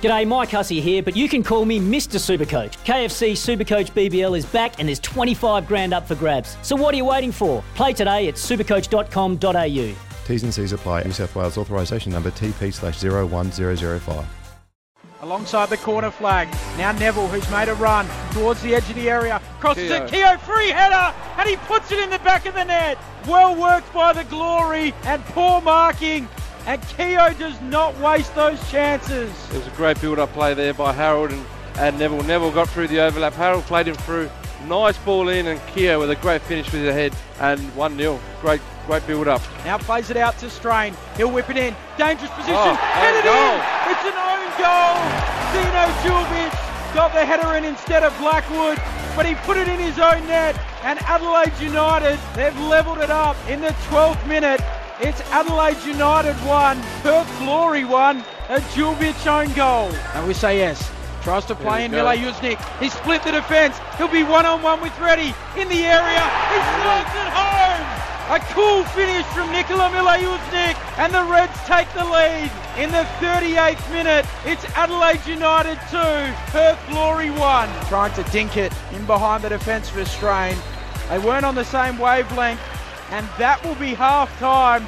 G'day, Mike Hussey here, but you can call me Mr. Supercoach. KFC Supercoach BBL is back and there's 25 grand up for grabs. So what are you waiting for? Play today at supercoach.com.au. T's and C's apply. New South Wales authorisation number TP slash 01005. Alongside the corner flag. Now Neville, who's made a run towards the edge of the area. Crosses it. Keogh free header, and he puts it in the back of the net. Well worked by the Glory, and poor marking and Keogh does not waste those chances. It was a great build-up play there by Harold and, and Neville. Neville got through the overlap. Harold played him through. Nice ball in and Keogh with a great finish with the head and 1-0. Great great build-up. Now plays it out to Strain. He'll whip it in. Dangerous position. Oh, Head it oh, goal. in. It's an own goal. Dino Djulbic got the header in instead of Blackwood, but he put it in his own net. And Adelaide United, they've levelled it up in the 12th minute. It's Adelaide United 1, Perth Glory 1, a Djulbic own goal. And we say yes. Tries to play in we go. Mileusnic. He split the defence. He'll be one on one with Reddy in the area. He slots it home. A cool finish from Nikola Mileusnic and the Reds take the lead. In the 38th minute, it's Adelaide United 2, Perth Glory 1. Trying to dink it in behind the defence for Strain. They weren't on the same wavelength and that will be half time.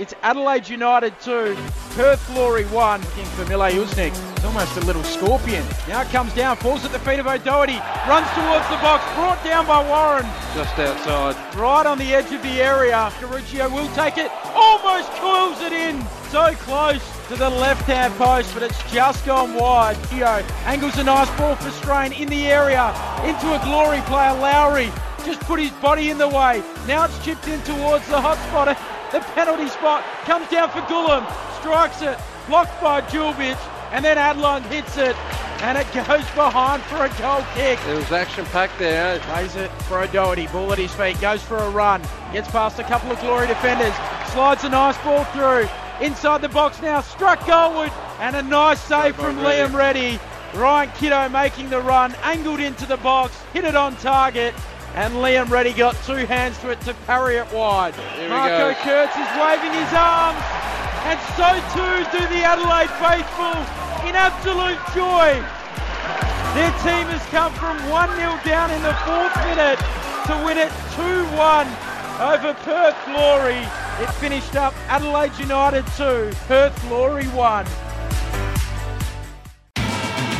It's Adelaide United 2, Perth Glory 1. Looking for Mileusnic. It's almost a little scorpion. Now it comes down, falls at the feet of O'Doherty, runs towards the box, brought down by Warren. Just outside. Right on the edge of the area. Caruccio will take it, almost coils it in. So close to the left-hand post, but it's just gone wide. Gio angles a nice ball for Strain in the area, into a glory player, Lowry. Just put his body in the way. Now it's chipped in towards the hot spot. The penalty spot comes down for Gulam, strikes it, blocked by Djulbic, and then Adlon hits it, and it goes behind for a goal kick. It was action-packed there. Plays it for O'Doherty, ball at his feet, goes for a run, gets past a couple of glory defenders, slides a nice ball through, inside the box now, struck goalward, and a nice save from. Liam Reddy. Ryan Kitto making the run, angled into the box, hit it on target, and Liam Reddy got two hands to it to parry it wide. Here Marco. Kurz is waving his arms, and so too do the Adelaide faithful in absolute joy. Their team has come from 1-0 down in the fourth minute to win it 2-1 over Perth Glory. It finished up Adelaide United 2, Perth Glory 1.